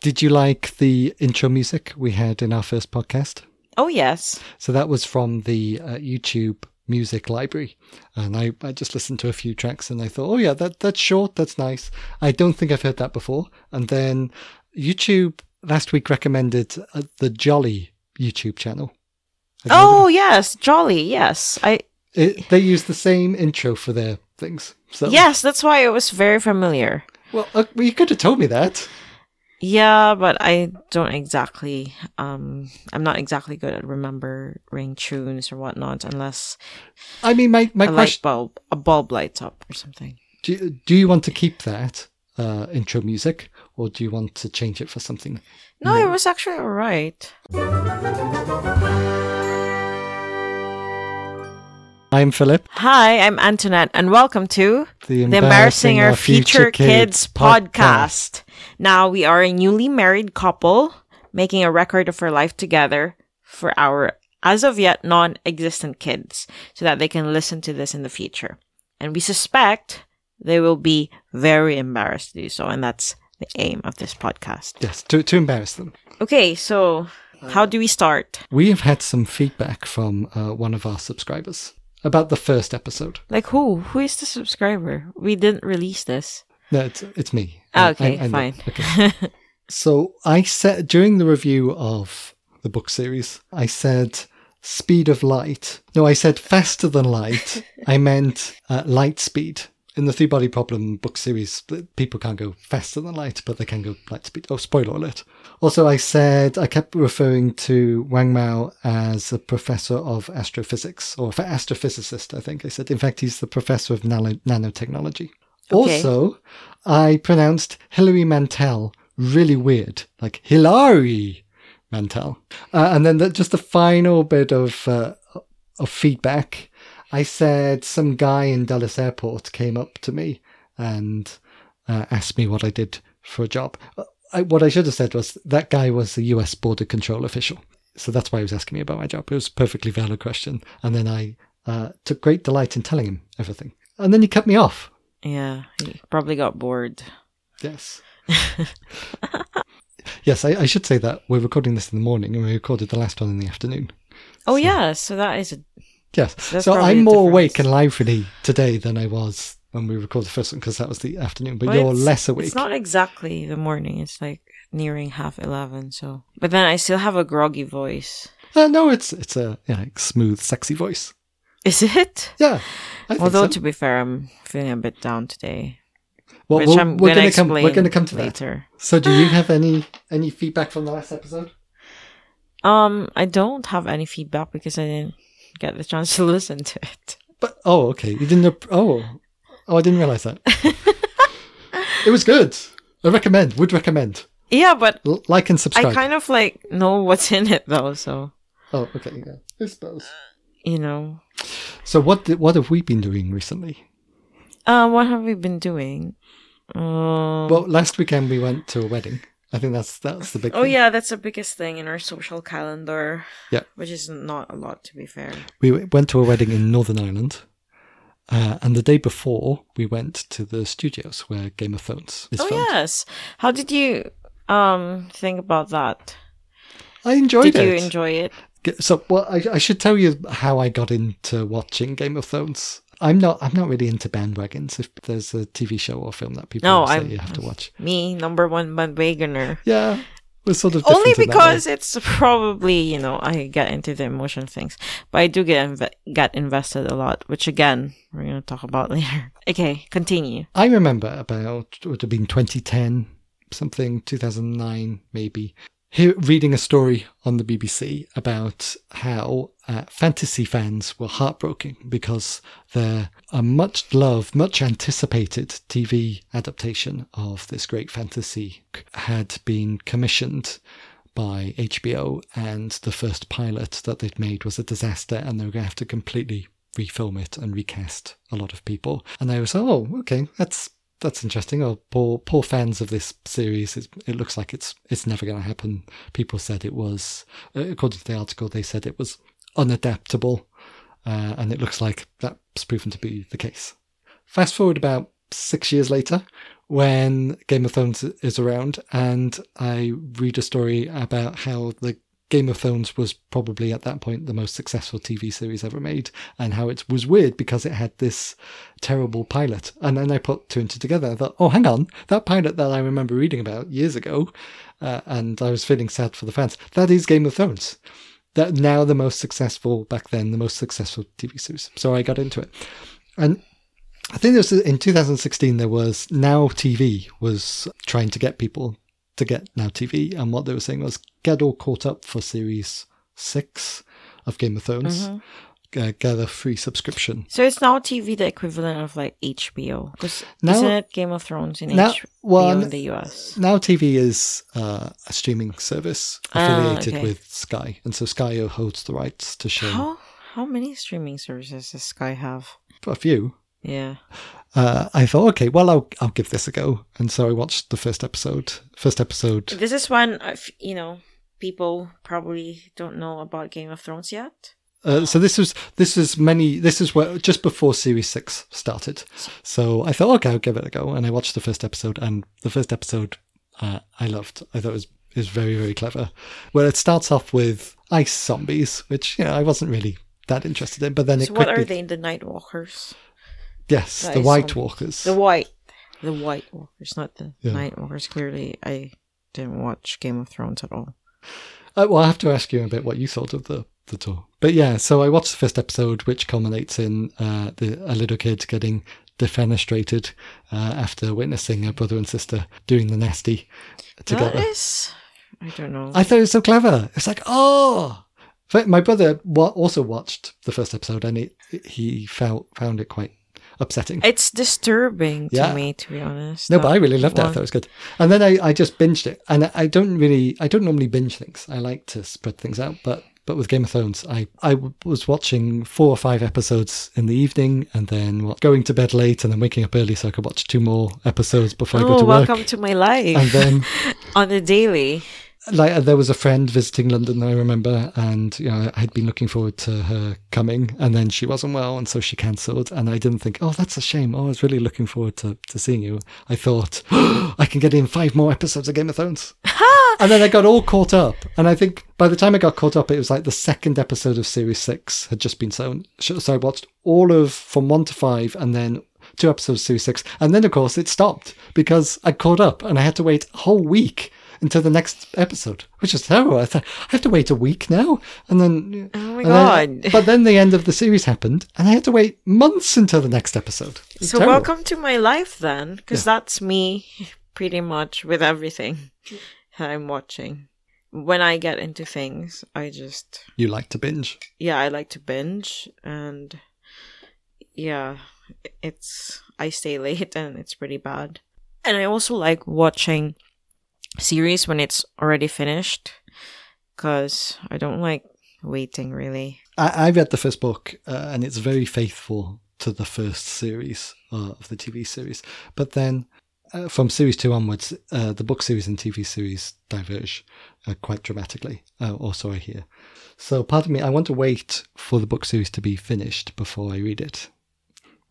Did you like the intro music we had in our first podcast? Oh, yes. So that was from the uh, YouTube music library. And I, I just listened to a few tracks and I thought, oh, yeah, that, that's short. That's nice. I don't think I've heard that before. And then YouTube last week recommended uh, the Jolly YouTube channel. Oh, yes. Jolly. Yes. I. it? They use the same intro for their things. So, Yes, that's why it was very familiar. Well, uh, well, you could have told me that. Yeah, but I don't exactly. Um, I'm not exactly good at remembering tunes or whatnot unless I mean, my, my a light question bulb, a bulb lights up or something. do you, do you want to keep that uh, intro music or do you want to change it for something? No, it was actually alright. I'm Philip, Hi, I'm Antonette, and welcome to the the Embarrassing Our Future Kids podcast. Now, we are a newly married couple making a record of our life together for our, as of yet, non existent kids so that they can listen to this in the future. And we suspect they will be very embarrassed to do so, and that's the aim of this podcast. Yes, to, to embarrass them. Okay, so how do we start? We have had some feedback from uh, one of our subscribers about the first episode. Like, who? Who is the subscriber? We didn't release this. No, it's, it's me. I- Okay, I- I know. fine. Okay. So I said during the review of the book series, I said speed of light. No, I said faster than light. I meant uh, light speed. In the Three Body Problem book series, people can't go faster than light, but they can go light speed. Oh, spoiler alert. Also, I said I kept referring to Wang Miao as a professor of astrophysics, or for astrophysicist, I think I said. In fact, he's the professor of nano- nanotechnology. Okay. Also, I pronounced Hilary Mantel really weird, like Hilary Mantel. Uh, and then the, just the final bit of uh, of feedback, I said some guy in Dallas Airport came up to me and uh, asked me what I did for a job. Uh, I, what I should have said was that guy was a U.S. border control official, so that's why he was asking me about my job. It was a perfectly valid question, and then I uh, took great delight in telling him everything. And then he cut me off. Yeah, he probably got bored. Yes. yes, I, I should say that we're recording this in the morning and we recorded the last one in the afternoon. Oh yeah, so that is a Yes. That's so I'm more awake and lively today than I was when we recorded the first one because that was the afternoon, but Well, you're less awake. It's not exactly the morning. It's like nearing half eleven. So, but then I still have a groggy voice. Uh, no, it's it's a smooth, sexy voice. Is it? Yeah. Although so. to be fair, I'm feeling a bit down today, well, I'm we're gonna gonna come. We're gonna come to that. later. So, do you have any any feedback from the last episode? Um, I don't have any feedback because I didn't get the chance to listen to it. But oh, okay, you didn't. Oh, oh, I didn't realize that. it was good. I recommend. Would recommend. Yeah, but L- like and subscribe. I kind of like know what's in it though. So Oh, okay, yeah. I suppose. You know, So what did, what have we been doing recently? uh, what have we been doing? Um, Well, last weekend we went to a wedding. I think that's that's the big. Oh thing. yeah, that's the biggest thing in our social calendar. Yeah. Which is not a lot to be fair. we went to a wedding in Northern Ireland, uh, and the day before we went to the studios where Game of Thrones is oh filmed. yes. How did you um think about that? I enjoyed did it. you enjoy it? So, well, I, I should tell you how I got into watching Game of Thrones. I'm not. I'm not really into bandwagons. If there's a TV show or film that people No, say I'm- you have to watch, Me, number one bandwagoner. yeah, we're sort of Only different in that way. because it's probably you know I get into the emotion things, but I do get inve- get invested a lot, which again we're gonna talk about later. Okay, continue. I remember about it would have been 2010, something 2009 maybe. Reading a story on the BBC about how uh, fantasy fans were heartbroken because their a much loved, much anticipated TV adaptation of this great fantasy had been commissioned by HBO, and the first pilot that they'd made was a disaster, and they were going to have to completely refilm it and recast a lot of people. And I was, oh, okay, that's that's interesting. Oh, poor poor fans of this series. It, looks like it's it's never going to happen. People said it was, uh, according to the article, they said it was unadaptable, uh, and it looks like that's proven to be the case. Fast forward about six years later when Game of Thrones is around, and I read a story about how the Game of Thrones was probably at that point the most successful TV series ever made, and how it was weird because it had this terrible pilot. And then I put two and two together. I thought, oh, hang on, that pilot that I remember reading about years ago, uh, and I was feeling sad for the fans. That is Game of Thrones. That now the most successful back then, the most successful TV series. So I got into it, and I think there was in 2016 there was Now TV was trying to get people to get Now TV, and what they were saying was get all caught up for series six of Game of Thrones. Mm-hmm. Uh, get a free subscription. So it's now TV the equivalent of like HBO because isn't it Game of Thrones in Now- HBO well, in the US? Now TV is uh, a streaming service Ah, affiliated okay. with Sky, and so Sky holds the rights to show How how many streaming services does Sky have? a few. Yeah. Uh, I thought, okay, well, I'll I'll give this a go, and so I watched the first episode. First episode. This is when uh, you know people probably don't know about Game of Thrones yet. Uh, so this was this is many this is where just before series six started. So I thought, okay, I'll give it a go, and I watched the first episode, and the first episode uh, I loved. I thought it was is very very clever. Where it starts off with ice zombies, which you know I wasn't really that interested in, but then it So what quickly are they? The Night Walkers. Yes The the White. Walkers. The white, the White Walkers, not the Yeah. Night Walkers. Clearly, I didn't watch Game of Thrones at all. Uh, well, I have to ask you a bit what you thought of the the tour. But yeah, so I watched the first episode, which culminates in uh, the, a little kid getting defenestrated uh, after witnessing a brother and sister doing the nasty together. That is, I don't know. I thought it was so clever. It's like, oh. My brother also watched the first episode, and he he felt found it quite upsetting. it's disturbing to Yeah. me, to be honest. No, but I really loved it. I thought it was good. And then I, I just binged it. And I- don't really, I don't normally binge things. I like to spread things out. But but with Game of Thrones, I, I was watching four or five episodes in the evening and then going to bed late and then waking up early so I could watch two more episodes before I go Oh, to work. Oh, welcome to my life And then on the daily. Like there was a friend visiting London, I remember, and you know I had been looking forward to her coming, and then she wasn't well, and so she cancelled. And I didn't think, oh, that's a shame. Oh, I was really looking forward to, to seeing you. I thought I can get in five more episodes of Game of Thrones, and then I got all caught up. And I think by the time I got caught up, it was like the second episode of series six had just been shown. So I watched all of from one to five, and then. Two episodes of series six, and then of course it stopped because I caught up and I had to wait a whole week until the next episode, which is terrible. I thought I have to wait a week now, and then Oh my and then- God. but then the end of the series happened, and I had to wait months until the next episode. So terrible. welcome to my life then, because that's me pretty much with everything that I'm watching. When I get into things, I just You like to binge? yeah, I like to binge and yeah, it's I stay late and it's pretty bad. And I also like watching series when it's already finished cuz I don't like waiting really. I, I read the first book, uh, and it's very faithful to the first series uh, of the TV series. But then, uh, from series two onwards, uh, the book series and TV series diverge uh, quite dramatically. Uh, or so I hear. So, pardon me, I want to wait for the book series to be finished before I read it.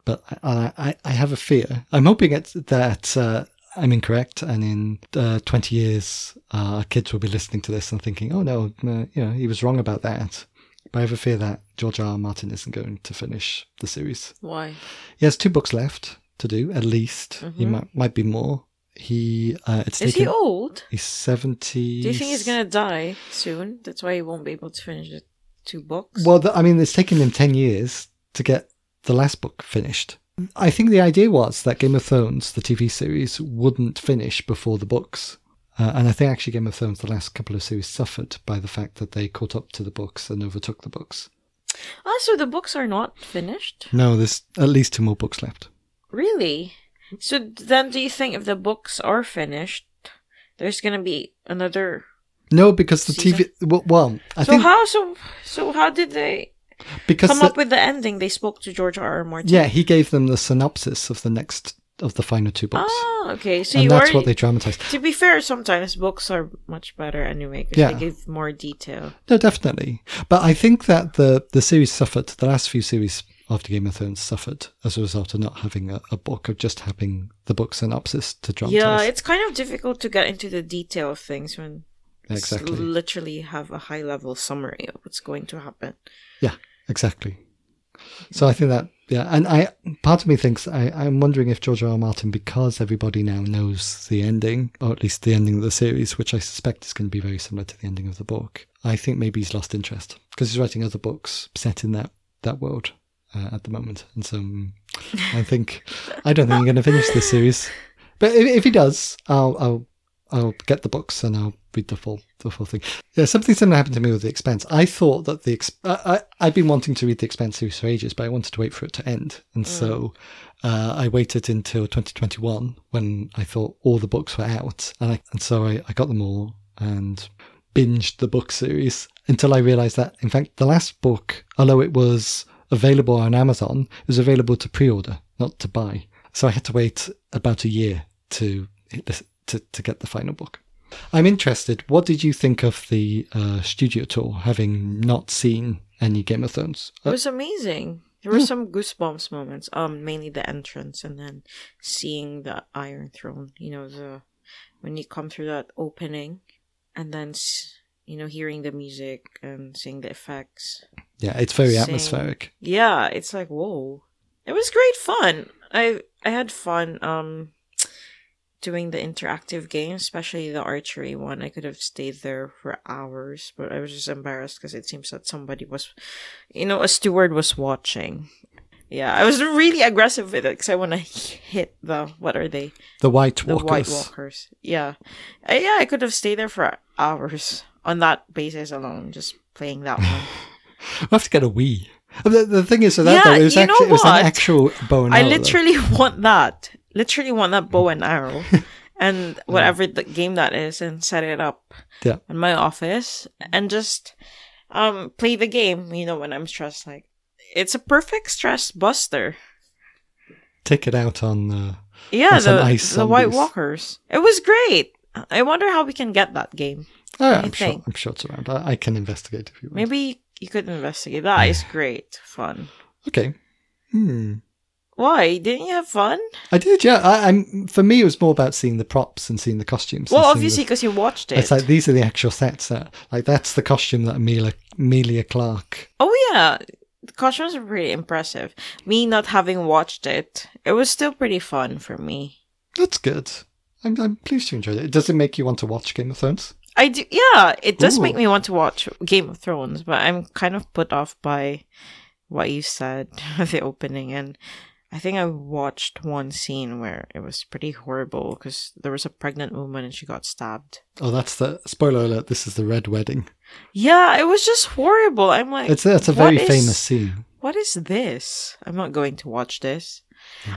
But I, I, I have a fear. I'm hoping that uh, I'm incorrect, and in uh, 20 years, uh, our kids will be listening to this and thinking, "Oh no, uh, you know, he was wrong about that." But I have a fear that George R. R. Martin isn't going to finish the series. Why? He has two books left to do, at least. He might might be more. He uh, it's Is he old? He's seventy. Do you think he's going to die soon? That's why he won't be able to finish the two books. Well, the, I mean, it's taken him 10 years to get the last book finished. I think the idea was that Game of Thrones, the TV series, wouldn't finish before the books. Uh, and I think actually Game of Thrones, the last couple of series, suffered by the fact that they caught up to the books and overtook the books. Ah, so the books are not finished? No, there's at least two more books left. Really? So then, do you think if the books are finished, there's gonna be another? No, because the Season? TV. Well, well I so think how? So so how did they because come the- up with the ending? They spoke to George R. R. Martin. yeah, he gave them the synopsis of the next of the final two books, Ah, okay. So and that's already. what they dramatized. To be fair, sometimes books are much better anyway because Yeah. they give more detail. No, definitely. But I think that the the series suffered. The last few series after Game of Thrones suffered as a result of not having a, a book, of just having the book synopsis to dramatize. Yeah, it's kind of difficult to get into the detail of things when exactly. literally have a high level summary of what's going to happen. Yeah, exactly. So I think that yeah, and I part of me thinks I, I'm wondering if George R. R. Martin, because everybody now knows the ending, or at least the ending of the series, which I suspect is going to be very similar to the ending of the book. I think maybe he's lost interest because he's writing other books set in that that world uh, at the moment, and so um, I think I don't think I'm going to finish this series. But if, if he does, I'll I'll I'll get the books and I'll read the full the full thing. Yeah, something similar happened to me with the Expanse. I thought that the Ex- I, I I've been wanting to read the Expanse series for ages, but I wanted to wait for it to end, and so uh, I waited until 2021 when I thought all the books were out, and I and so I, I got them all and binged the book series until I realized that in fact the last book, although it was available on Amazon, it was available to pre-order, not to buy. So I had to wait about a year to to, to get the final book. I'm interested. What did you think of the uh, studio tour, having not seen any Game of Thrones? It was amazing. There were some goosebumps moments. Um, mainly the entrance and then seeing the Iron Throne. You know, the when you come through that opening, and then you know hearing the music and seeing the effects. Yeah, it's very Same. atmospheric. Yeah, it's like whoa. It was great fun. I I had fun. Um, doing the interactive games, especially the archery one. I could have stayed there for hours, but I was just embarrassed because it seems that somebody was, you know, a steward was watching. Yeah, I was really aggressive with it because I want to hit the what are they? The White Walkers. The White Walkers. Yeah, Uh, yeah. I could have stayed there for hours on that basis alone, just playing that one. We'll have to get a Wii. The, the thing is, that Yeah, though, it was, actually, it was an actual bow and I though. literally want that. Literally want that bow and arrow and whatever the game that is and set it up Yeah. in my office and just um play the game, you know, when I'm stressed like it's a perfect stress buster. Take it out on. Uh, Yeah, On the ice the White. Walkers. It was great. I wonder how we can get that game. oh, do I'm sure. think? I'm sure it's around. I, I can investigate if you want. Maybe you could investigate. That is great fun. Okay. Hmm. Why didn't you have fun? I did, yeah. I, I'm for me, it was more about seeing the props and seeing the costumes. Well, obviously because you watched it. it's like these are the actual sets. That, like that's the costume that Emilia Emilia Clarke. Oh yeah, the costumes are pretty impressive. Me not having watched it, it was still pretty fun for me. That's good. I'm, I'm pleased you enjoyed it. Does it make you want to watch Game of Thrones? I do, yeah, it does Ooh. make me want to watch Game of Thrones, but I'm kind of put off by what you said at the opening, and I think I watched one scene where it was pretty horrible because there was a pregnant woman and she got stabbed. Oh, that's the spoiler alert. This is the Red Wedding. Yeah, it was just horrible. I'm like, It's that's a very is- famous scene. what is this? I'm not going to watch this.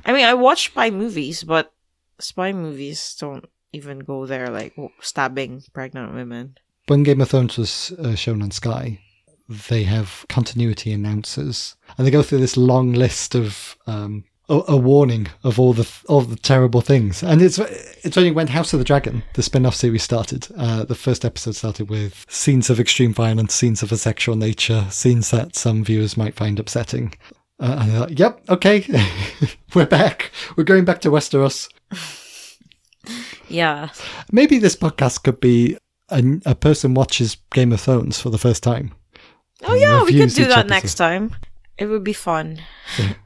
I mean, I watch spy movies, but spy movies don't even go there, like stabbing pregnant women. When Game of Thrones was uh, shown on Sky, they have continuity announcers, and they go through this long list of um, a, a warning of all the all the terrible things. And it's it's only when House of the Dragon, the spin-off series, started. Uh, the first episode started with scenes of extreme violence, scenes of a sexual nature, scenes that some viewers might find upsetting. Uh, and they're like, "Yep, okay, we're back. We're going back to Westeros." Yeah. Maybe this podcast could be a, a person watches Game of Thrones for the first time. Oh yeah, we could do that episode. next time. It would be fun.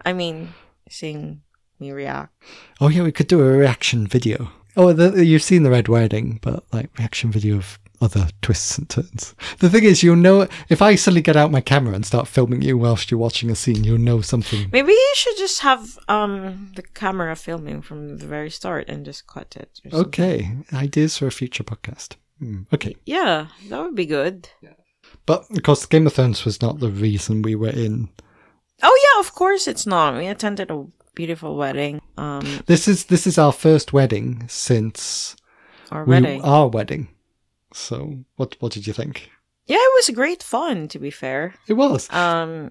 I mean, seeing me react. Oh yeah, we could do a reaction video. Oh, the, you've seen the Red Wedding, but like reaction video of other twists and turns. The thing is, you'll know if I suddenly get out my camera and start filming you whilst you're watching a scene, you'll know something. Maybe you should just have um the camera filming from the very start and just cut it. Okay, ideas for a future podcast. Hmm, okay, Yeah, that would be good. But of course, Game of Thrones was not the reason we were in. Oh yeah, of course it's not. We attended a beautiful wedding. Um, This is this is our first wedding since our we, wedding. our wedding. So, what what did you think? Yeah, it was great fun. To be fair, It was. um,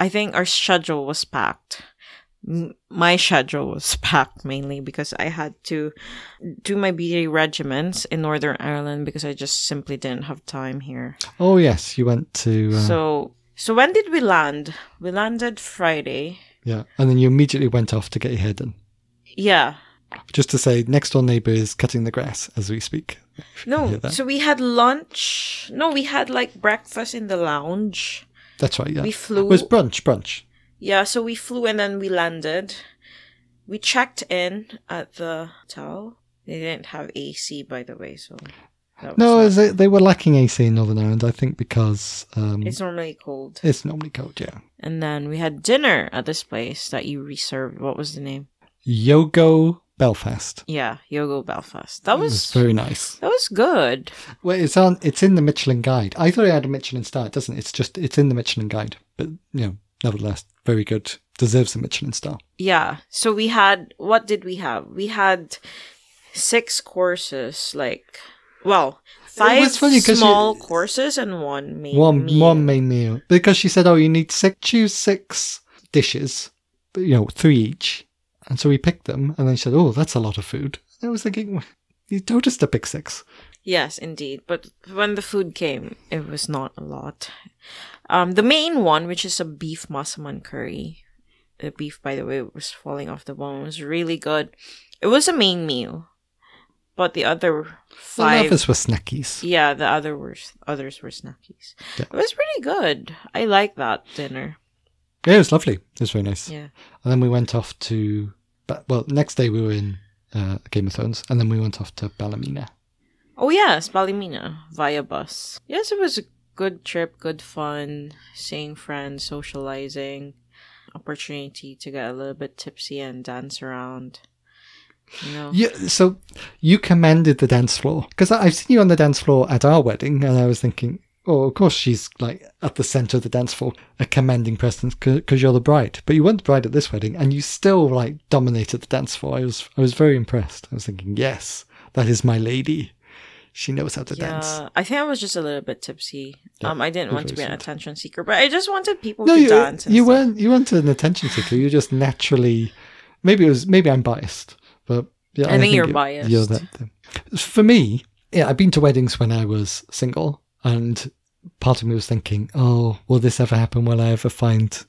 I think our schedule was packed. My schedule was packed mainly because I had to do my BA regiments in Northern Ireland because I just simply didn't have time here. Oh yes, you went to. Uh, So So when did we land? We landed Friday. Yeah. And then you immediately went off to get your hair done. Yeah. Just to say, next door neighbor is cutting the grass as we speak. If you can hear No, so we had lunch. No, we had like breakfast in the lounge. That's right, yeah. We flew. It was brunch, brunch. Yeah, so we flew and then we landed. We checked in at the hotel. They didn't have AC, by the way, so No, they, they were lacking AC in Northern Ireland, I think, because um, it's normally cold. it's normally cold, yeah. And then we had dinner at this place that you reserved. What was the name? Yugo Belfast. Yeah, Yugo Belfast. That It was was very nice. that was good. Well, it's on. It's in the Michelin Guide. I thought it had a Michelin star. It doesn't. It's just. It's in the Michelin Guide. But you know, nevertheless, very good. Deserves a Michelin star. Yeah. So we had what did we have? We had six courses, like well, five funny small courses and one main One meal. one main meal because she said, "Oh, you need six. Choose six dishes. You know, three each." And so we picked them, and then she said, "Oh, that's a lot of food." I was thinking, "You us to pick six. Yes, indeed. But when the food came, it was not a lot. Um, the main one, which is a beef massaman curry, the beef, by the way, was falling off the bone. It was really good. It was a main meal, but the other The five, others were snackies. yeah, the other were others were snackies. Yeah. It was pretty good. I like that dinner. Yeah, it was lovely. It was very nice. Yeah. And then we went off to, but well, next day we were in uh, Game of Thrones, and then we went off to Ballymena. Oh yes, Ballymena via bus. Yes, it was a good trip, good fun, seeing friends, socializing, opportunity to get a little bit tipsy and dance around. You know. Yeah, so you commanded the dance floor because I've seen you on the dance floor at our wedding, and I was thinking, oh, of course she's like at the center of the dance floor, a commanding presence because you're the bride. But you weren't the bride at this wedding, and you still like dominated the dance floor. I was, I was very impressed. I was thinking, yes, that is my lady. She knows how to dance. I think I was just a little bit tipsy. Yeah, um, I didn't want to be an attention seeker, but I just wanted people No, to you, dance. you stuff. weren't. You weren't an attention seeker. You just naturally. Maybe it was. Maybe I'm biased, but yeah, I think you're you- biased. You're that. For me, yeah, I've been to weddings when I was single, and part of me was thinking, "Oh, will this ever happen? Will I ever find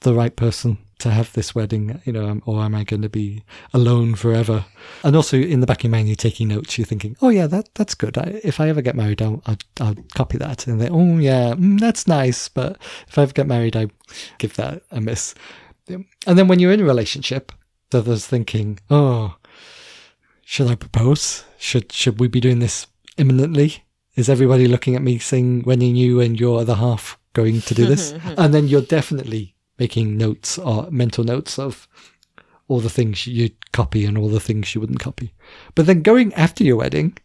the right person to have this wedding? You know, or am I going to be alone forever?" And also, in the back of your mind, you're taking notes. You're thinking, "Oh yeah, that that's good. I, if I ever get married, I'll, I'll I'll copy that." And then, "Oh yeah, mm, that's nice." But if I ever get married, I give that a miss. And then when you're in a relationship, the others thinking, "Oh." should I propose? Should should we be doing this imminently? Is everybody looking at me saying when are you and your other half going to do this? and then you're definitely making notes or mental notes of all the things you'd copy and all the things you wouldn't copy. But then going after your wedding,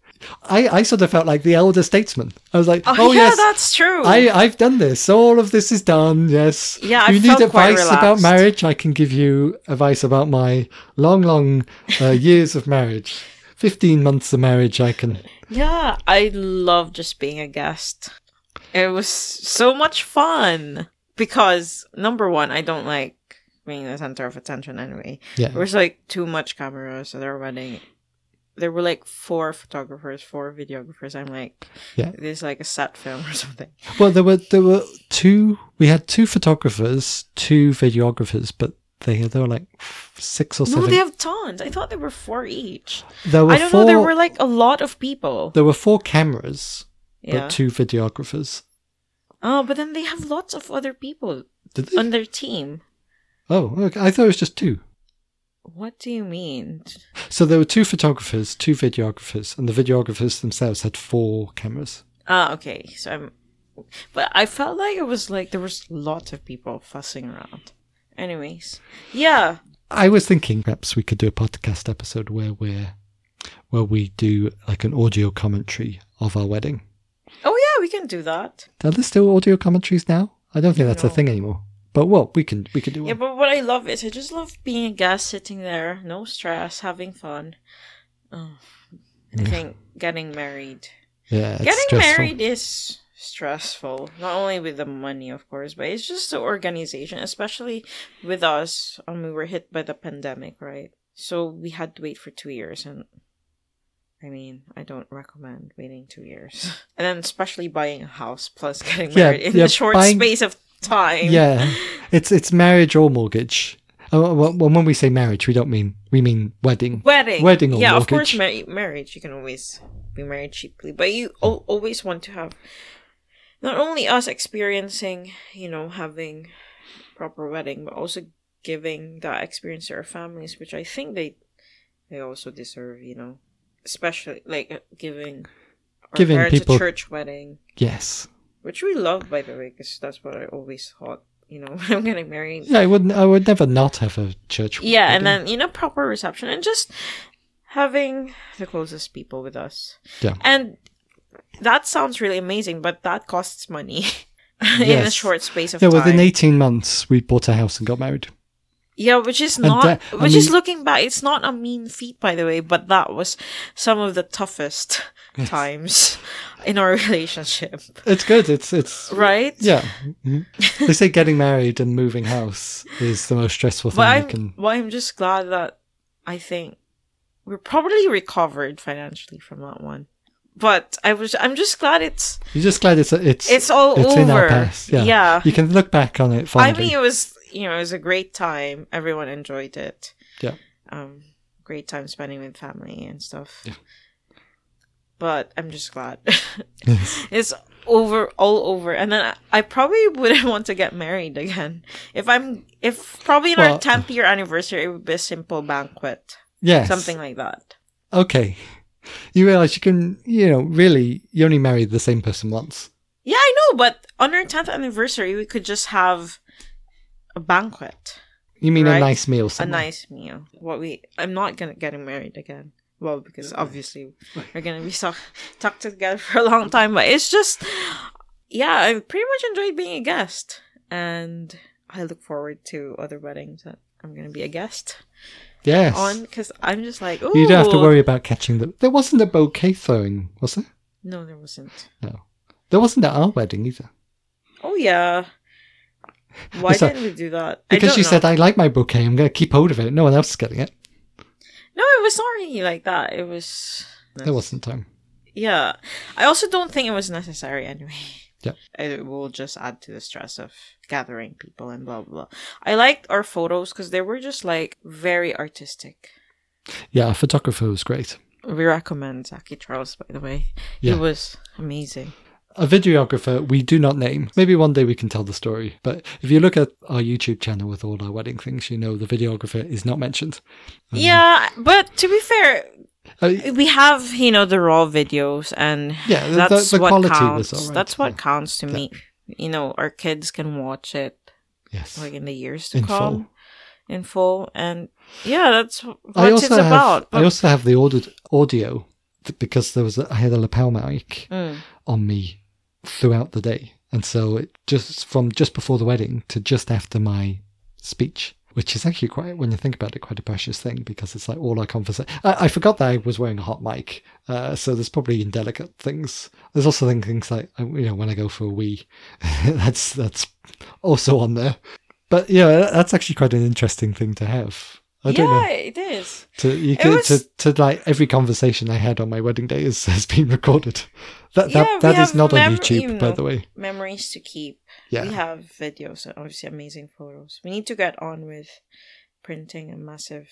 I, I sort of felt like the elder statesman. I was like, Oh, oh, yeah, yes, that's true. I, I've done this. All of this is done. Yes. Yeah, You I need felt quite advice about marriage? I can give you advice about my long, long uh, years of marriage. 15 months of marriage, I can. Yeah, I love just being a guest. It was so much fun because number one, I don't like being the center of attention anyway. Yeah. There was like too much cameras at our wedding. There were like four photographers, four videographers. I'm like, Yeah. this is like a set film or something. Well, there were there were two. We had two photographers, two videographers, but they there were like six or No, seven. they have tons. I thought there were four each. there were I don't four. know. There were like a lot of people. there were four cameras, Yeah. but two videographers. Oh, but then they have lots of other people on their team. oh, okay. I thought it was just two. What do you mean? So there were two photographers, two videographers, and the videographers themselves had four cameras. Ah, okay. So I'm, but I felt like it was like there was lots of people fussing around. Anyways, yeah, I was thinking perhaps we could do a podcast episode where we're where we do like an audio commentary of our wedding. Oh yeah, we can do that. Are there still audio commentaries now? I don't think that's a thing anymore. But well, we can we can do Yeah, but what I love is I just love being a guest, sitting there, no stress, having fun. Oh, I think getting married. Yeah, getting stressful. married is stressful. Not only with the money, of course, but it's just the organization, especially with us. Um, we were hit by the pandemic, right? So we had to wait for two years, and I mean, I don't recommend waiting two years. And then especially buying a house plus getting Yeah, married in yeah, a short buying- space of time. Yeah, it's it's marriage or mortgage. Uh, well, when we say marriage, we don't mean we mean wedding. Wedding. Wedding yeah, mortgage. of course, mar- marriage. You can always be married cheaply, but you al- always want to have not only us experiencing, you know, having proper wedding, but also giving that experience to our families, which I think they they also deserve. You know, especially like uh, giving our Giving parents people- a church wedding, Yes. which we love, by the way, because that's what I always thought. You know, when I'm getting married. Yeah, I wouldn't. I would never not have a church. Wedding. Yeah, and then you know proper reception and just having the closest people with us. Yeah. And that sounds really amazing, but that costs money in a short space of yeah, time. within eighteen months, we bought a house and got married. yeah, which is not that- which is looking back, it's not a mean feat by the way, but that was some of the toughest times in our relationship. It's good. It's it's Right? yeah. Mhm. they say getting married and moving house is the most stressful thing you I'm can. well, I'm just glad that I think we're probably recovered financially from that one. But I was I'm just glad it's You're just glad it's it's it's all it's over. in our past. Yeah. yeah. You can look back on it I mean, it was you know it was a great time. Everyone enjoyed it. Yeah. Um, great time spending with family and stuff. Yeah. But I'm just glad it's over, all over. And then I, I probably wouldn't want to get married again. If I'm, if probably in Well- our tenth year anniversary, it would be a simple banquet, Yeah. something like that. Okay. You realize you can, you know, really, you only marry the same person once. Yeah, I know. But on our tenth anniversary, we could just have a banquet. You mean Right. a nice meal? a nice meal. What we I'm not gonna getting married again. Well, because obviously we're gonna be stuck stuck together for a long time. But it's just yeah, I pretty much enjoyed being a guest. And I look forward to other weddings that I'm gonna be a guest Yes. on because I'm just like, oh You don't have to worry about catching the. There wasn't a bouquet throwing, was there? No, there wasn't. No. There wasn't at our wedding either. Oh yeah. Why So- didn't we do that? Because you know. said, I like my bouquet, I'm going to keep hold of it. No one else is getting it. No, it was not really like that. It was There wasn't time. Yeah. I also don't think it was necessary anyway. Yeah. It will just add to the stress of gathering people and blah, blah, blah. I liked our photos because they were just like very artistic. Yeah, our photographer was great. We recommend Zaki Charles, by the way. Yeah. He was amazing. A videographer we do not name. Maybe one day we can tell the story. But if you look at our YouTube channel with all our wedding things, you know the videographer is not mentioned. Um, yeah, but to be fair, Uh, we have, you know, the raw videos and Yeah, the- that's the- the what quality counts. That's what yeah. counts to me. You know, our kids can watch it yes. like in the years to In come. full. in full and yeah that's what it's have, about I also have the audit, audio because there was a, I had a lapel mic Mm. on me throughout the day, and so it just from just before the wedding to just after my speech, which is actually quite when you think about it, quite a precious thing because it's like all our conversation. I, I forgot that I was wearing a hot mic, uh, so there's probably indelicate things. There's also things like uh, you know when I go for a wee, that's that's also on there. But yeah, that's actually quite an interesting thing to have. I don't know. yeah it is To you It could, was- to to like every conversation I had on my wedding day is, has been recorded. That Yeah, that is not on YouTube, you by the way. memories to keep Yeah. we have videos and obviously amazing photos we need to get on with printing a massive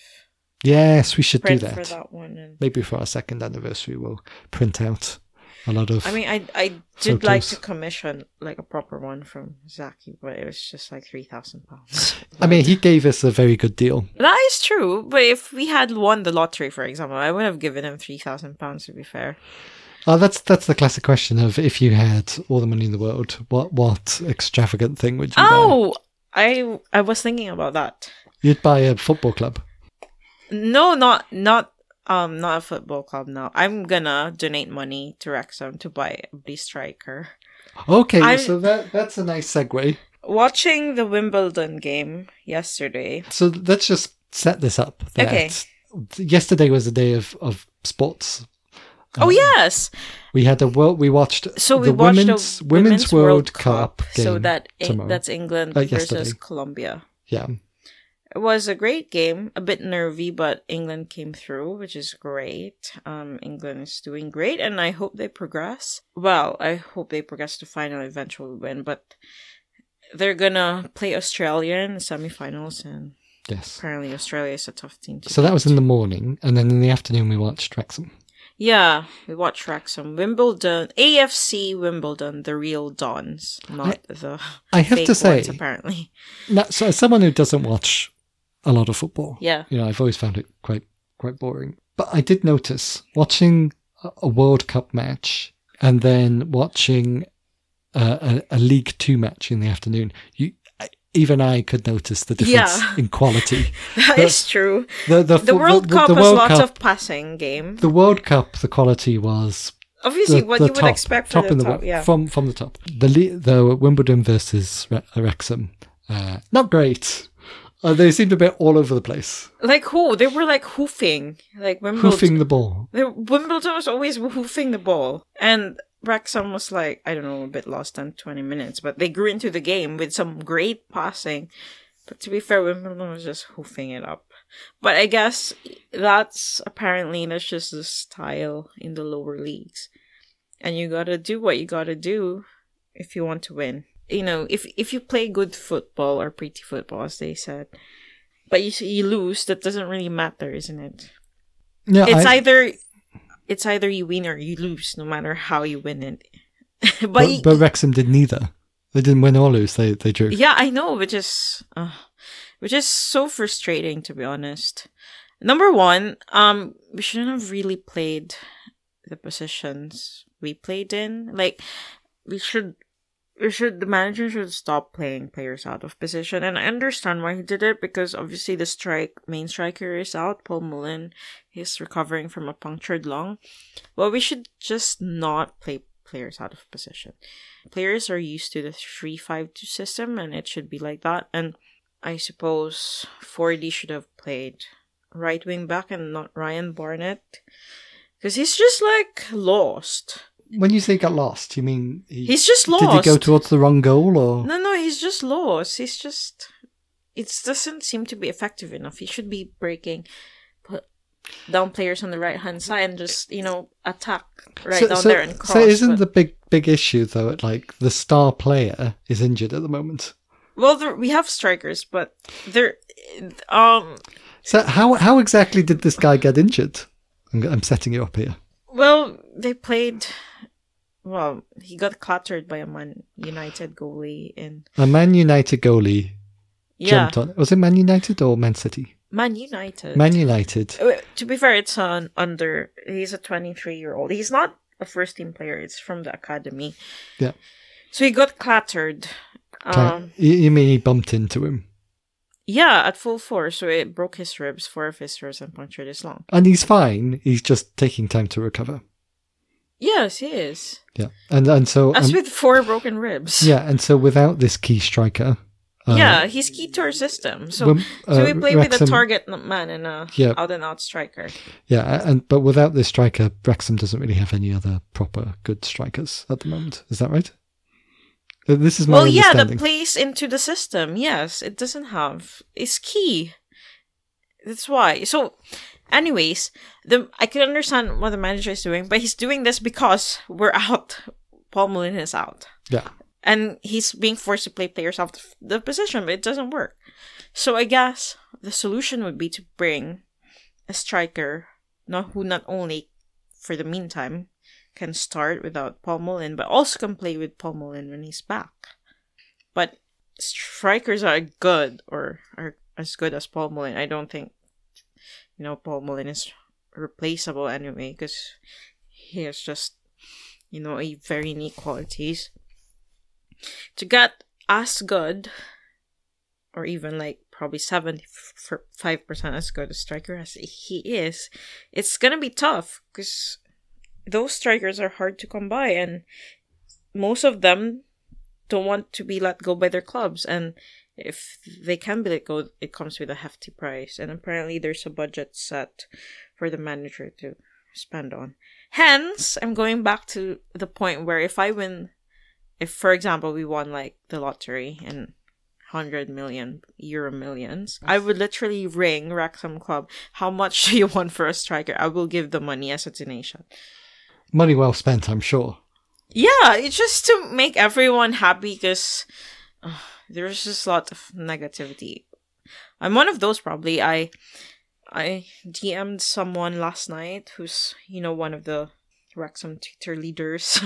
Yes, we should do that. for that one and Maybe for our second anniversary, we'll print out a lot of. i mean i i did like to commission like a proper one from zaki but it was just like 3000 pounds I mean, he gave us a very good deal. that is true but if we had won the lottery for example i would have given him 3000 pounds to be fair Oh, that's that's the classic question of if you had all the money in the world, what what extravagant thing would you buy? oh i i was thinking about that You'd buy a football club. No, not not um not a football club now. I'm gonna donate money to Wrexham to buy a striker. Okay, I'm- so that that's a nice segue. Watching the Wimbledon game yesterday. So let's just set this up. Okay. Yesterday was a day of, of sports. Oh Um, yes. We had the world. We watched So we the watched women's the women's World, Cup, game. so that tomorrow. that's England Uh, versus yesterday. Colombia. yeah, It was a great game, a bit nervy, but England came through, which is great. Um, England is doing great, and I hope they progress. Well, I hope they progress to final, eventually win. But they're gonna play Australia in the semifinals, and Yes. apparently Australia is a tough team. To So that was in the morning, and then in the afternoon we watched Wrexham. Yeah. We watched Wrexham, Wimbledon, AFC Wimbledon, the real Dons, not the I have to say, ones, apparently. now, so as someone who doesn't watch a lot of football, Yeah. you know, I've always found it quite quite boring. But I did notice watching a- a World Cup match and then watching uh, a, a League Two match in the afternoon. You, I- even I could notice the difference Yeah. in quality. That The- is true. The the, The World Cup the World lots Cup, of passing game. the World Cup. The quality was Obviously, what you would top, expect top from in the top, yeah. from from the top. The the Wimbledon versus Re- Wrexham, uh, not great. Uh, they seemed a bit all over the place, Like who? They were like hoofing, like Wimbledon. hoofing the ball. Wimbledon was always hoofing the ball, and Wrexham was like I don't know, a bit lost on twenty minutes, but they grew into the game with some great passing. But to be fair, Wimbledon was just hoofing it up. But I guess that's apparently that's just the style in the lower leagues, and you gotta do what you gotta do if you want to win. You know, if if you play good football or pretty football, as they said, but you you lose, that doesn't really matter, isn't it? Yeah, it's I- either it's either you win or you lose, no matter how you win it. but but, but Wrexham did neither. They didn't win or lose. They they drew. yeah, I know, which is uh, which is so frustrating to be honest. Number one, um, we shouldn't have really played the positions we played in. Like, we should. Should the manager should stop playing players out of position, and I understand why he did it because obviously the strike main striker is out. Paul Mullin, he's recovering from a punctured lung. Well, we should just not play players out of position. Players are used to the three five two system, and it should be like that. And I suppose 4D should have played right wing back and not Ryan Barnett, because he's just like lost. When you say got lost, you mean he, He's just lost? did he go towards the wrong goal or? No, no, he's just lost. He's just. It doesn't seem to be effective enough. He should be breaking, put down players on the right hand side and just you know attack right so, down so, there and cross. so isn't but- the big big issue though? Like the star player is injured at the moment. well, there, we have strikers, but they're um. So how how exactly did this guy get injured? I'm, I'm setting you up here. Well, they played. Well, he got clattered by a Man United goalie in A Man United goalie yeah jumped on. Was it Man United or Man City? Man United. Man United. Uh, To be fair, it's an under. He's a 23 year old. He's not a first team player. It's from the academy. Yeah. So he got clattered. Um, you, you mean he bumped into him? Yeah, at full force. So it broke his ribs, four of his ribs, and punctured his lung. And he's fine. He's just taking time to recover. Yes, he is. Yeah. And and so As um, with four broken ribs. yeah, and so without this key striker, uh, yeah, he's key to our system. So, so uh, we play with a target man and a Yeah. out and out striker. Yeah, and but without this striker, Wrexham doesn't really have any other proper good strikers at the moment. Is that right? This is my Well, yeah, the place into the system. Yes, it doesn't have. It's key. That's why. So, anyways, the I can understand what the manager is doing, but he's doing this because we're out. Paul Mullin is out, yeah, and he's being forced to play players out of the position, but it doesn't work. So I guess the solution would be to bring a striker, not who not only for the meantime can start without Paul Mullin, but also can play with Paul Mullin when he's back. But strikers are good or are as good as Paul Mullin. I don't think you know Paul Mullin is replaceable anyway because he has just you know a very neat qualities. To get as good or even like probably 75% as good a striker as he is, it's gonna be tough because those strikers are hard to come by and most of them don't want to be let go by their clubs. And if they can be let go it comes with a hefty price. And apparently there's a budget set for the manager to spend on. Hence i'm going back to the point where if i win if for example we won like the lottery and 100 million euro millions i would literally ring wrexham club how much do you want for a striker? I will give the money as a donation money well spent, I'm sure. yeah it's just to make everyone happy because there's just a lot of negativity. I'm one of those probably. I I DM'd someone last night who's, you know, one of the Wrexham Twitter leaders.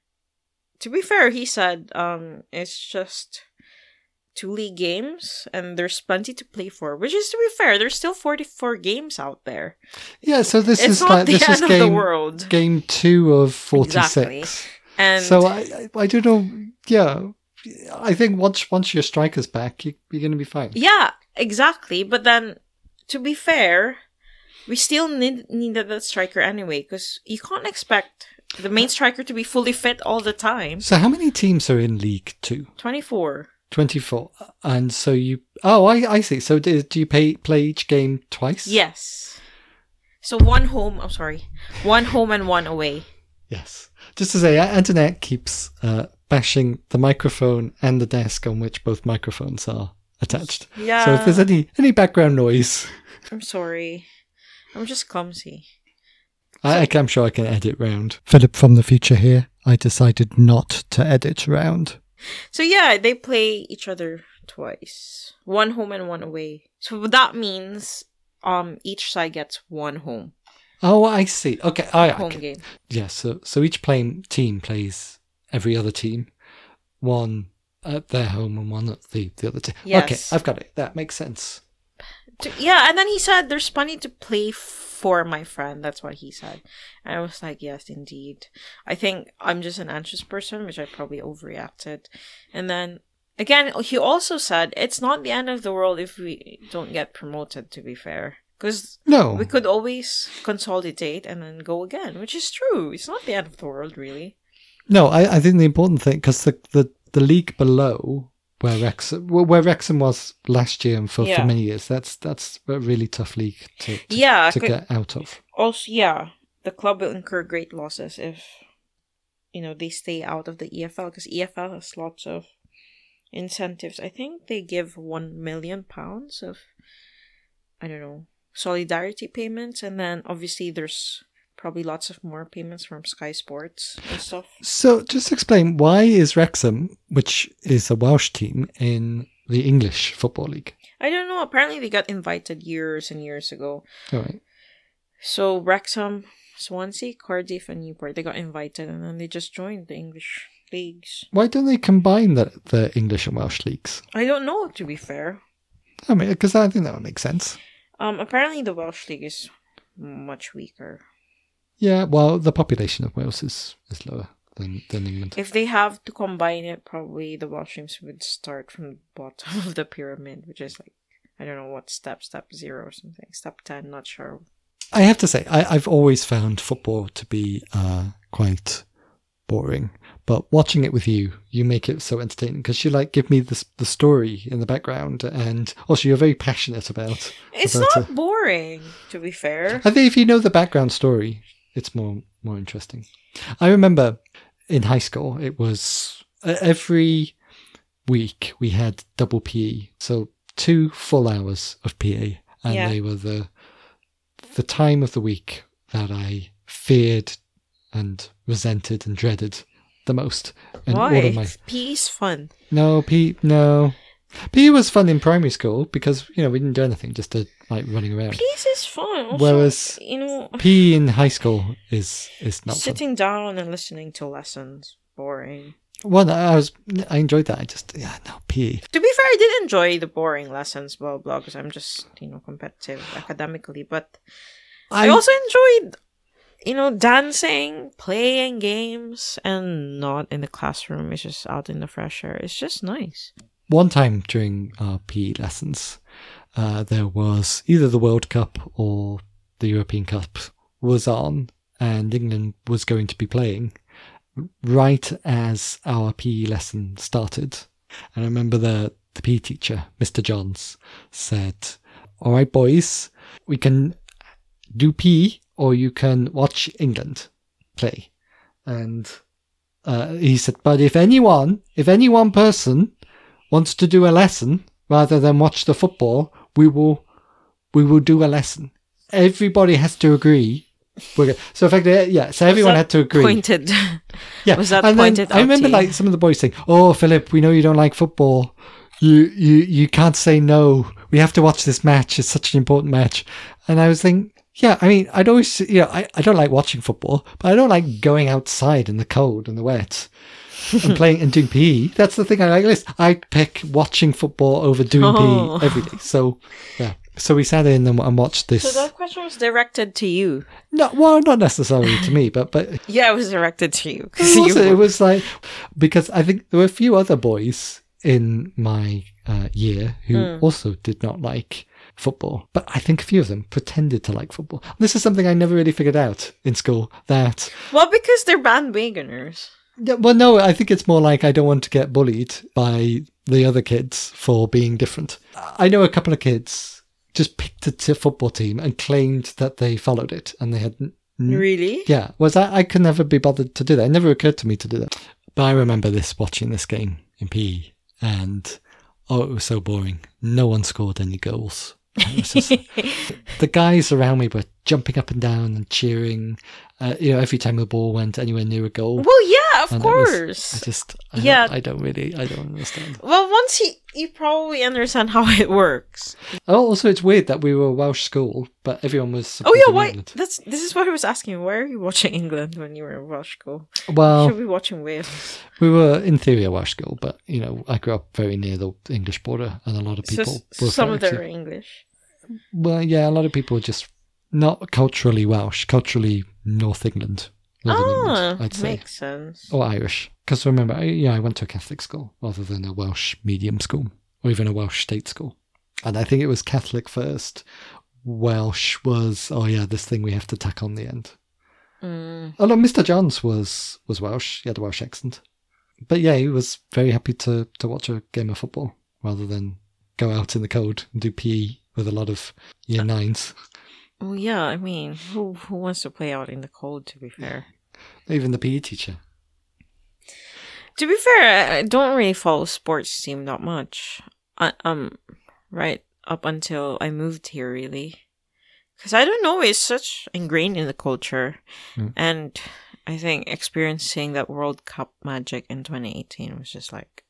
to be fair, he said um it's just two league games and there's plenty to play for. Which is to be fair, there's still 44 games out there. Yeah, so this It's is not like the this end is of the world. game two of 46 Exactly. And So I, I I don't know. Yeah, I think once once your striker's back, you, you're going to be fine. Yeah, exactly. But then, to be fair, we still need needed that striker anyway because you can't expect the main striker to be fully fit all the time. So how many teams are in League Two? Twenty four. 24 and so you oh i i see so do, do you pay play each game twice Yes. So one home. I'm sorry, one home and one away. yes just to say antonette keeps uh bashing the microphone and the desk on which both microphones are attached Yeah. so if there's any any background noise I'm sorry. I'm just clumsy. I, I- i'm sure i can edit round philip from the future here i decided not to edit round So yeah, they play each other twice. One home and one away. So that means um each side gets one home oh i see okay i home okay. game. yeah so so each playing team plays every other team one at their home and one at the the other team Yes. okay i've got it that makes sense To- yeah, and then he said there's plenty to play for my friend. That's what he said. And I was like, yes, indeed. I think I'm just an anxious person, which I probably overreacted. And then again, he also said it's not the end of the world if we don't get promoted, to be fair. Because no we could always consolidate and then go again, which is true. It's not the end of the world, really. No, I, I think the important thing because the, the the league below where Wrexham where Wrexham was last year and for, Yeah. for many years, that's that's a really tough league to to, Yeah, to get out of. also yeah the club will incur great losses if you know they stay out of the efl because efl has lots of incentives i think they give one million pounds of i don't know solidarity payments and then obviously there's probably lots of more payments from sky sports and stuff So just explain why is Wrexham, which is a Welsh team, in the English football league? i don't know apparently they got invited years and years ago All right. so wrexham swansea cardiff and newport they got invited and then they just joined the english leagues Why don't they combine the the English and Welsh leagues? i don't know to be fair I mean, because I think that would make sense. Um, apparently the Welsh league is much weaker. Yeah, well, the population of Wales is, is lower than, than England. If they have to combine it, probably the Welsh teams would start from the bottom of the pyramid, which is like I don't know what step, step zero or something, step ten, not sure. I have to say, I, I've always found football to be uh, quite boring. But watching it with you, you make it so entertaining because you like give me the the story in the background, and also you're very passionate about. It's about not boring, to be fair. I think if you know the background story, it's more more interesting. I remember in high school, it was every week we had double PE, so two full hours of PE, and Yeah. they were the the time of the week that I feared and resented and dreaded the most. And Why? all of my PE's fun. no P no PE was fun in primary school because you know we didn't do anything, just to, like running around. PE's is fun. Also, Whereas you know, PE in high school is is not fun. sitting down and listening to lessons, boring. Well, I was I enjoyed that. I just yeah no PE. To be fair, I did enjoy the boring lessons, blah blah, because I'm just you know competitive academically. But I, I also enjoyed, you know, dancing, playing games, and not in the classroom. It's just out in the fresh air. It's just nice. one time during uh, our PE lessons, uh, there was either the World Cup or the European Cup was on, and England was going to be playing right as our PE lesson started. And I remember the the PE teacher, Mr. Johns, said, "All right, boys, we can do PE, or you can watch England play." And uh, he said, "But if anyone, if any one person wants to do a lesson rather than watch the football, we will we will do a lesson. Everybody has to agree. So effectively, yeah. So everyone had to agree. Pointed. Yeah, Was that and pointed I remember like some of the boys saying, "Oh, Philip, we know you don't like football. You you you can't say no. We have to watch this match. It's such an important match." And I was thinking, yeah, I mean, I'd always, you know, I, I don't like watching football, but I don't like going outside in the cold and the wet and playing and doing PE. That's the thing I like. List. I pick watching football over doing Oh. PE every day. So yeah. So we sat in and, and watched this. So that question was directed to you. no, well, not necessarily to me, but but Yeah, it was directed to you. it was, it was like because I think there were a few other boys in my uh, year who also did not like football, but I think a few of them pretended to like football. This is something I never really figured out in school. That well, because they're bandwagoners. Yeah, well, no, I think it's more like I don't want to get bullied by the other kids for being different. I know a couple of kids just picked a t- football team and claimed that they followed it, and they had n- Really? yeah, was I, I could never be bothered to do that. It never occurred to me to do that. But I remember this watching this game in PE, and oh, it was so boring. No one scored any goals. Just- the guys around me were jumping up and down and cheering. Uh, you know, every time the ball went anywhere near a goal. Well, yeah, of And it was- course. I just, I Yeah. don't, I don't really, I don't understand. well, once you you probably understand how it works. Oh, also, it's weird that we were a Welsh school, but everyone was. Oh yeah, why? England. That's this is what I was asking. Why are you watching England when you were in Welsh school? Well, Should be watching Wales. We were in theory a Welsh school, but you know, I grew up very near the English border, and a lot of people s- were some of them are English. Well, yeah, a lot of people were just not culturally Welsh, culturally North England, Northern Ah, England, I'd say, makes sense. or Irish. Because remember, I, yeah, I went to a Catholic school rather than a Welsh medium school, or even a Welsh state school. And I think it was Catholic first. Welsh was, oh yeah, this thing we have to tack on the end. Mm. Although Mr. Johns was was Welsh, he had a Welsh accent. But yeah, he was very happy to to watch a game of football rather than go out in the cold and do PE with a lot of year nines. Well, yeah. I mean, who who wants to play out in the cold? To be fair. Even the PE teacher. To be fair, I don't really follow sports team that much. I, um, right up until I moved here, really, because I don't know. It's such ingrained in the culture, Mm. and I think experiencing that World Cup magic in 2018 was just like,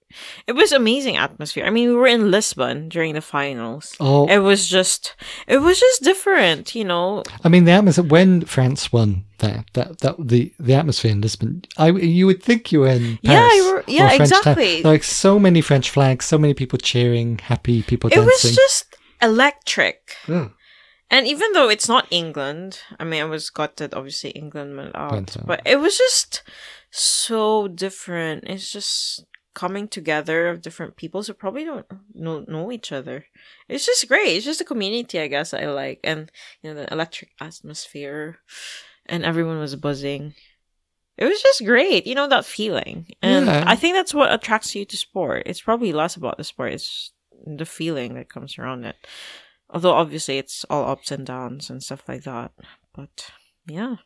it was amazing atmosphere. I mean, we were in Lisbon during the finals. Oh, It was just, it was just different, you know. I mean the atmosphere when France won that that that the the atmosphere in Lisbon. I you would think you were in Yeah, Paris. you were- yeah, French town. exactly. Like so many French flags, so many people cheering, happy people It dancing. was just electric. Yeah. And even though it's not England, I mean, I was got that obviously, England went out. Went out. But it was just so different. It's just coming together of different people who probably don't know, know each other. It's just great. It's just a community, I guess, I like. And, you know, the electric atmosphere, and everyone was buzzing. It was just great, you know, that feeling. And Yeah. I think that's what attracts you to sport. It's probably less about the sport, it's the feeling that comes around it. Although obviously it's all ups and downs and stuff like that. But yeah.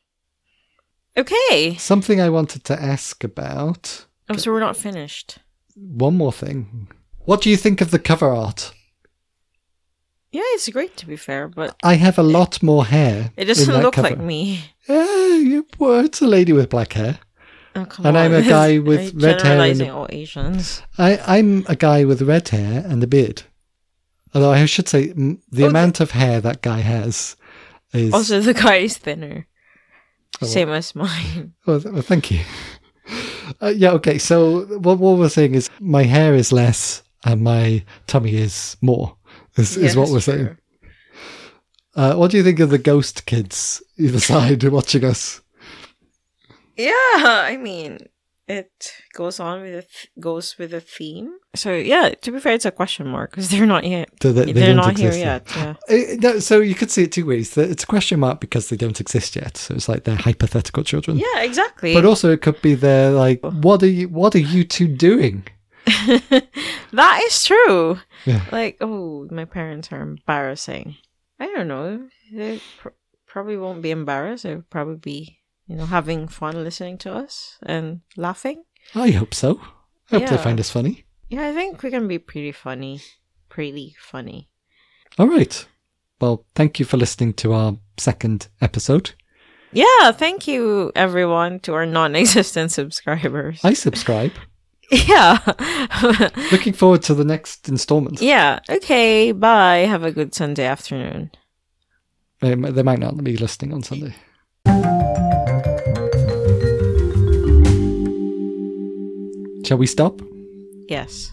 Okay. Something I wanted to ask about. Oh, so we're not finished. One more thing. What do you think of the cover art? Yeah, it's great to be fair, but I have a lot more hair. it doesn't look cover. like me. Yeah, you, well, it's a lady with black hair. Oh, come And I'm a guy with red hair and generalizing all Asians. I, I'm a guy with red hair and a beard. Although I should say the Oh, the- amount of hair that guy has is. Also, the guy is thinner. Oh, Same as mine. Th- well, thank you. Uh, yeah, okay. So what, what we're saying is my hair is less and my tummy is more. Is, is what we're saying. true. Uh, what do you think of the ghost kids either side watching us? Yeah, I mean, it goes on with a th- goes with a theme. So yeah, to be fair, it's a question mark because they're not yet. Do they- they They're don't here exist yet. Yeah. Uh, no, so you could see it two ways. It's a question mark because they don't exist yet. So it's like they're hypothetical children. Yeah, exactly. But also it could be they're like, what are you? What are you two doing? that is true. Yeah. Like, oh, my parents are embarrassing. I don't know. They pr- probably won't be embarrassed. They'll probably be, you know, having fun listening to us and laughing. I hope so. I hope yeah. they find us funny. Yeah, I think we can be pretty funny. Pretty funny. All right. Well, thank you for listening to our second episode. Yeah, thank you, everyone, to our non existent subscribers. I subscribe. yeah. Looking forward to the next installment. Yeah. Okay. Bye. Have a good Sunday afternoon. They, they might not be listening on Sunday. Shall we stop? Yes.